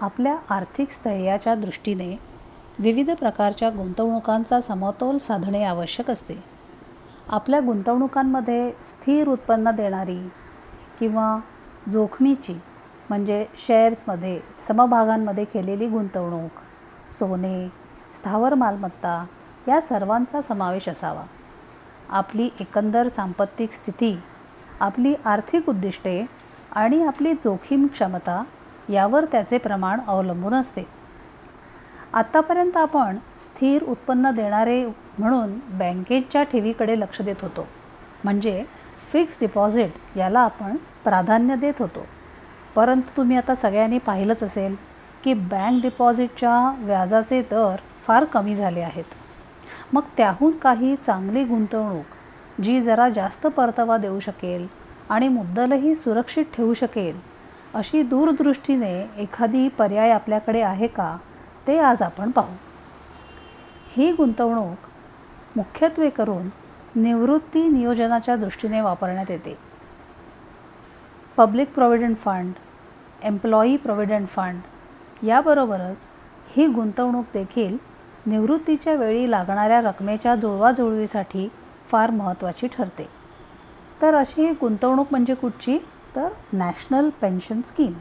आपल्या आर्थिक स्थैर्याच्या दृष्टीने विविध प्रकारच्या गुंतवणुकांचा समतोल साधणे आवश्यक असते. आपल्या गुंतवणुकांमध्ये स्थिर उत्पन्न देणारी किंवा जोखमीची म्हणजे शेअर्समध्ये समभागांमध्ये केलेली गुंतवणूक सोने स्थावर मालमत्ता या सर्वांचा समावेश असावा. आपली एकंदर सांपत्तिक स्थिती आपली आर्थिक उद्दिष्टे आणि आपली जोखीम क्षमता यावर त्याचे प्रमाण अवलंबून असते. आत्तापर्यंत आपण स्थिर उत्पन्न देणारे म्हणून बँकेच्या ठेवीकडे लक्ष देत होतो. म्हणजे फिक्स डिपॉझिट याला आपण प्राधान्य देत होतो. परंतु तुम्ही आता सगळ्यांनी पाहिलंच असेल की बँक डिपॉझिटच्या व्याजाचे दर फार कमी झाले आहेत. मग त्याहून काही चांगली गुंतवणूक जी जरा जास्त परतावा देऊ शकेल आणि मुद्दलही सुरक्षित ठेवू शकेल अशी दूरदृष्टीने एखादी पर्याय आपल्याकडे आहे का ते आज आपण पाहू. ही गुंतवणूक मुख्यत्वे करून निवृत्ती नियोजनाच्या दृष्टीने वापरण्यात येते. Public provident fund employee provident fund याबरोबरच ही गुंतवणूक देखील निवृत्तीच्या वेळी लागणाऱ्या रकमेच्या जुळवाजुळवीसाठी फार महत्त्वाची ठरते. तर अशी ही गुंतवणूक म्हणजे कुठची? तर national pension scheme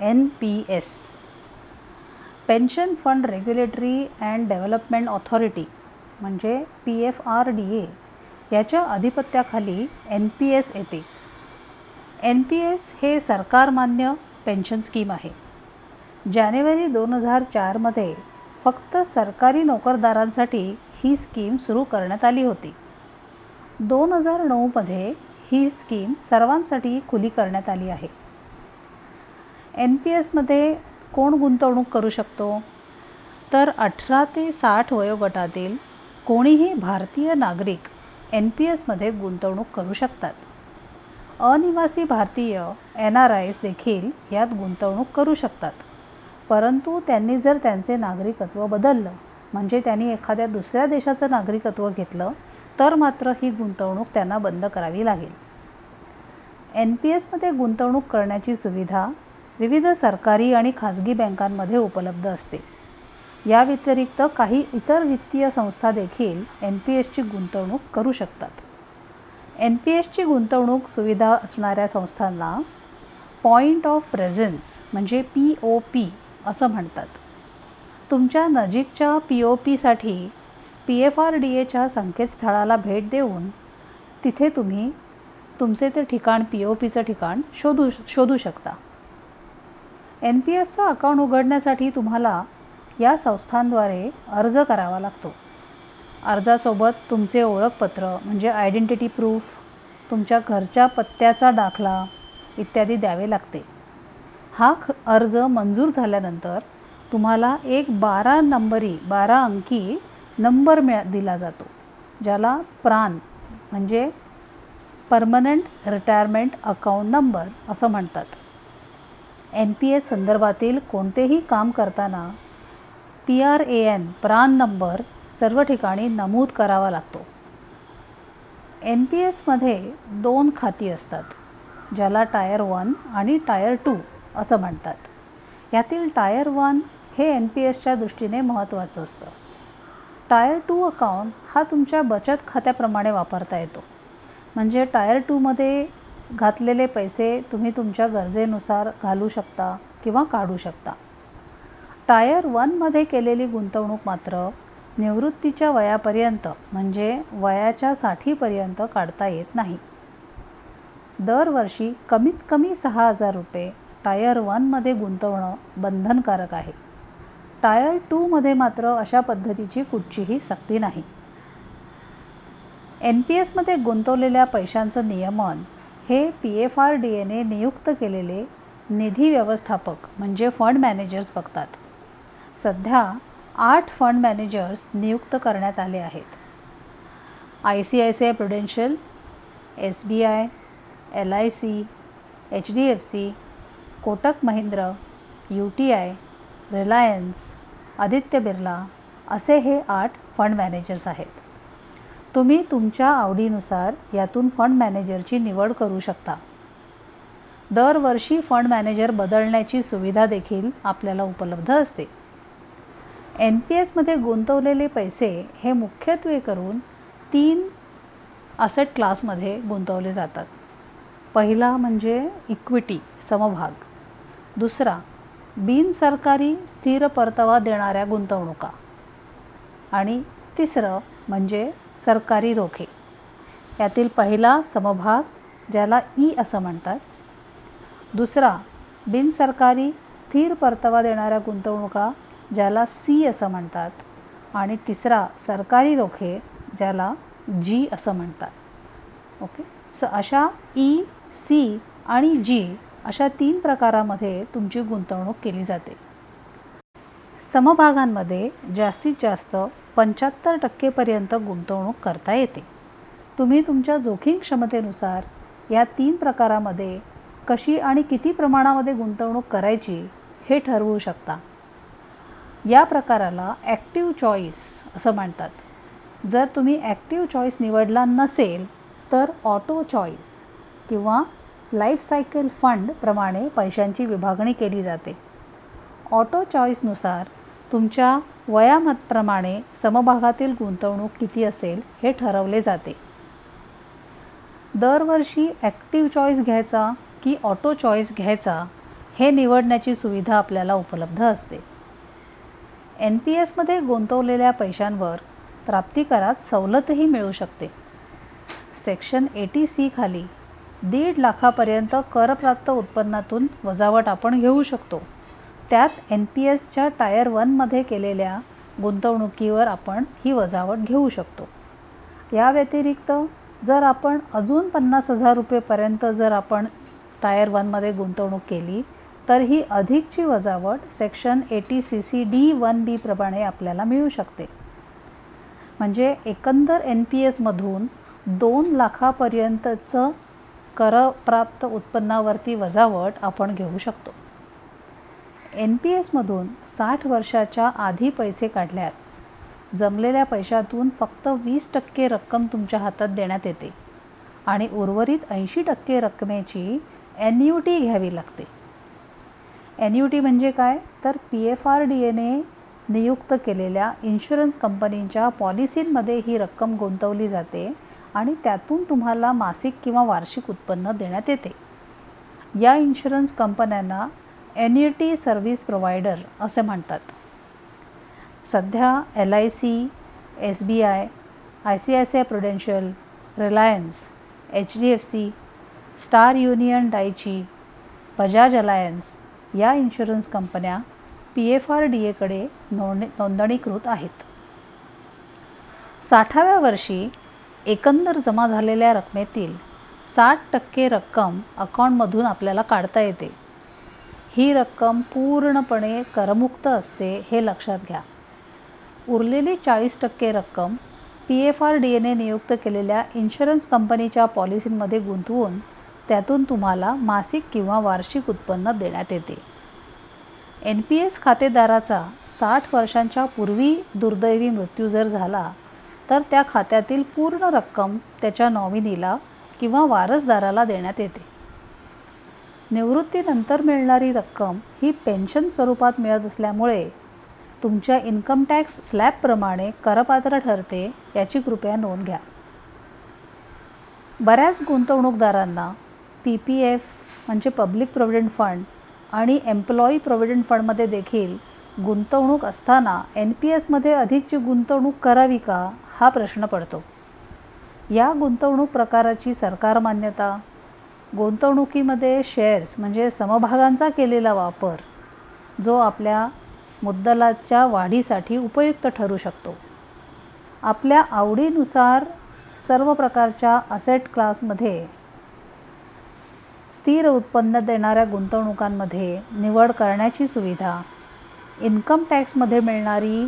N P S pension fund regulatory and development authority म्हणजे P F R D A याच्या अधिपत्याखाली एन पी एस येते. एन पी एस हे सरकारमान्य पेन्शन स्कीम आहे. जानेवारी दोन हजार चारमध्ये फक्त सरकारी नोकरदारांसाठी ही स्कीम सुरू करण्यात आली होती. दोन हजार नऊमध्ये ही स्कीम सर्वांसाठी खुली करण्यात आली आहे. एन पी एसमध्ये कोण गुंतवणूक करू शकतो? तर अठरा ते साठ वयोगटातील कोणीही भारतीय नागरिक एन पी एसमध्ये गुंतवणूक करू शकतात. अनिवासी भारतीय एन आर आयस देखील यात गुंतवणूक करू शकतात. परंतु त्यांनी जर त्यांचे नागरिकत्व बदललं म्हणजे त्यांनी एखाद्या दुसऱ्या देशाचं नागरिकत्व घेतलं तर मात्र ही गुंतवणूक त्यांना बंद करावी लागेल. एन पी एसमध्ये गुंतवणूक करण्याची सुविधा विविध सरकारी आणि खाजगी बँकांमध्ये उपलब्ध असते. या व्यतिरिक्त काही इतर वित्तीय संस्था देखील एन पी एसची गुंतवणूक करू शकतात. एन पी एसची गुंतवणूक सुविधा असणाऱ्या संस्थांना पॉईंट ऑफ प्रेझेन्स म्हणजे पी ओ पी असं म्हणतात. तुमच्या नजीकच्या पी ओ पीसाठी पी एफ आर डी एच्या संकेतस्थळाला भेट देऊन तिथे तुम्ही तुमचे ते ठिकाण पी ओ पीचं ठिकाण शोधू शोधू शकता. एन पी एसचं अकाउंट उघडण्यासाठी तुम्हाला या संस्थांद्वारे अर्ज करावा लागतो. अर्जासोबत तुमचे ओळखपत्र म्हणजे आयडेंटिटी प्रूफ तुमच्या घरच्या पत्त्याचा दाखला इत्यादी द्यावे लागते. हा ख अर्ज मंजूर झाल्यानंतर तुम्हाला एक बारा नंबरी बारा अंकी नंबर मिळा दिला जातो ज्याला प्राण म्हणजे परमनंट रिटायरमेंट अकाउंट नंबर असं म्हणतात. एन पी एस संदर्भातील कोणतेही काम करताना P R A N PRAN number सर्व ठिकाणी नमूद करावा लागतो. एन पी एसमध्ये दोन खाती असतात ज्याला टायर वन आणि टायर टू असं म्हणतात. यातील टायर वन हे एन पी एसच्या दृष्टीने महत्त्वाचं असतं. टायर टू अकाउंट हा तुमच्या बचत खात्याप्रमाणे वापरता येतो. म्हणजे टायर टूमध्ये घातलेले पैसे तुम्ही तुमच्या गरजेनुसार घालू शकता किंवा काढू शकता. टायर वनमध्ये केलेली गुंतवणूक मात्र निवृत्तीच्या वयापर्यंत म्हणजे वयाच्या साठीपर्यंत काढता येत नाही. दरवर्षी कमीत कमी सहा हजार रुपये टायर वनमध्ये गुंतवणं बंधनकारक आहे. टायर टूमध्ये मात्र अशा पद्धतीची कुठचीही सक्ती नाही. एन पी एसमध्ये गुंतवलेल्या पैशांचं नियमन हे पी एफ आर डी एने नियुक्त केलेले निधी व्यवस्थापक म्हणजे फंड मॅनेजर्स बघतात. सध्या आठ फंड मॅनेजर्स नियुक्त करण्यात आले आहेत. I C I C I prudential S B I L I C H D F C Kotak Mahindra U T I Reliance Aditya Birla असे हे आठ फंड मॅनेजर्स आहेत. तुम्ही तुमच्या आवडीनुसार यातून फंड मॅनेजरची निवड करू शकता. दरवर्षी फंड मॅनेजर बदलण्याची सुविधा देखील आपल्याला उपलब्ध असते. एन पी एसमध्ये गुंतवलेले पैसे हे मुख्यत्वे करून तीन असेट क्लासमध्ये गुंतवले जातात. पहिला म्हणजे इक्विटी समभाग. दुसरा बिनसरकारी स्थिर परतावा देणाऱ्या गुंतवणुका. आणि तिसरं म्हणजे सरकारी रोखे. यातील पहिला समभाग ज्याला ई असं म्हणतात दुसरा बिनसरकारी स्थिर परतावा देणाऱ्या गुंतवणुका ज्याला सी असं म्हणतात आणि तिसरा सरकारी रोखे ज्याला जी असं म्हणतात. ओके? सो अशा ई सी आणि जी अशा तीन प्रकारामध्ये तुमची गुंतवणूक केली जाते. समभागांमध्ये जास्तीत जास्त पंच्याहत्तर टक्केपर्यंत गुंतवणूक करता येते. तुम्ही तुमच्या जोखीम क्षमतेनुसार या तीन प्रकारामध्ये कशी आणि किती प्रमाणामध्ये गुंतवणूक करायची हे ठरवू शकता. या प्रकाराला ॲक्टिव्ह चॉईस असं म्हणतात. जर तुम्ही ॲक्टिव्ह चॉईस निवडला नसेल तर ऑटो चॉईस किंवा लाईफ सायकल फंडप्रमाणे पैशांची विभागणी केली जाते. ऑटो चॉईसनुसार तुमच्या वयामतप्रमाणे समभागातील गुंतवणूक किती असेल हे ठरवले जाते. दरवर्षी ॲक्टिव्ह चॉईस घ्यायचा की ऑटो चॉईस घ्यायचा हे निवडण्याची सुविधा आपल्याला उपलब्ध असते. एन पी एसमध्ये गुंतवलेल्या पैशांवर प्राप्तिकरात सवलतही मिळू शकते. सेक्शन एटी सी खाली दीड लाखापर्यंत करप्राप्त उत्पन्नातून वजावट आपण घेऊ शकतो. त्यात एन पी एसच्या टायर वनमध्ये केलेल्या गुंतवणुकीवर आपण ही वजावट घेऊ शकतो. या व्यतिरिक्त जर आपण अजून पन्नास हजार रुपयेपर्यंत जर आपण टायर वनमध्ये गुंतवणूक केली तर ही अधिकची वजावट section eighty C C D one B प्रमाणे आपल्याला मिळू शकते. म्हणजे एकंदर एन पी एसमधून दोन लाखापर्यंतचं करप्राप्त उत्पन्नावरती वजावट आपण घेऊ शकतो. एन पी एसमधून साठ वर्षाच्या आधी पैसे काढल्यास जमलेल्या पैशातून फक्त वीस टक्के रक्कम तुमच्या हातात देण्यात येते आणि उर्वरित ऐंशी टक्के रकमेची एन यू टी घ्यावी लागते. एन यू टी म्हणजे काय? तर पी एफ आर डी एने नियुक्त केलेल्या इन्शुरन्स कंपनींच्या पॉलिसींमध्ये ही रक्कम गुंतवली जाते आणि त्यातून तुम्हाला मासिक किंवा वार्षिक उत्पन्न देण्यात येते. या इन्शुरन्स कंपन्यांना एन्युटी सर्व्हिस प्रोव्हायडर असे म्हणतात. सध्या L I C S B I I C I C I prudential Reliance H D F C Star Union Daiichi Bajaj Allianz या इन्शुरन्स कंपन्या पी एफ आर डी एकडे नोंद नोंदणीकृत आहेत. साठाव्या वर्षी एकंदर जमा झालेल्या रकमेतील साठ टक्के रक्कम अकाउंटमधून आपल्याला काढता येते. ही रक्कम पूर्णपणे करमुक्त असते हे लक्षात घ्या. उरलेली चाळीस टक्के रक्कम पी एफ आर डी एने नियुक्त केलेल्या इन्शुरन्स कंपनीच्या पॉलिसींमध्ये गुंतवून त्यातून तुम्हाला मासिक किंवा वार्षिक उत्पन्न देण्यात येते. एन पी एस खातेदाराचा साठ वर्षांच्या पूर्वी दुर्दैवी मृत्यू जर झाला तर त्या खात्यातील पूर्ण रक्कम त्याच्या नॉमिनीला किंवा वारसदाराला देण्यात येते. निवृत्तीनंतर मिळणारी रक्कम ही पेन्शन स्वरूपात मिळत असल्यामुळे तुमच्या इन्कम टॅक्स स्लॅबप्रमाणे करपात्र ठरते याची कृपया नोंद घ्या. बऱ्याच गुंतवणूकदारांना पी पी एफ म्हणजे पब्लिक प्रॉव्हिडंट फंड आणि एम्प्लॉई प्रॉव्हिडंट फंडमध्ये देखील गुंतवणूक असताना एन पी एसमध्ये अधिकची गुंतवणूक करावी का? हा प्रश्न पडतो. या गुंतवणूक प्रकाराची सरकार मान्यता? गुंतवणुकीमध्ये शेअर्स म्हणजे समभागांचा केलेला वापर जो आपल्या मुद्दलाच्या वाढीसाठी उपयुक्त ठरू शकतो. आपल्या आवडीनुसार सर्व प्रकारच्या असेट क्लासमध्ये स्थिर उत्पन्न देणाऱ्या गुंतवणुकांमध्ये निवड करण्याची सुविधा इन्कम टॅक्समध्ये मिळणारी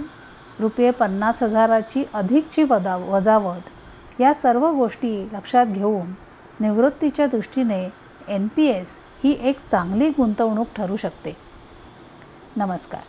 रुपये पन्नास हजाराची अधिकची वदा वजावट या सर्व गोष्टी लक्षात घेऊन निवृत्तीच्या दृष्टीने एन पी एस ही एक चांगली गुंतवणूक ठरू शकते. नमस्कार.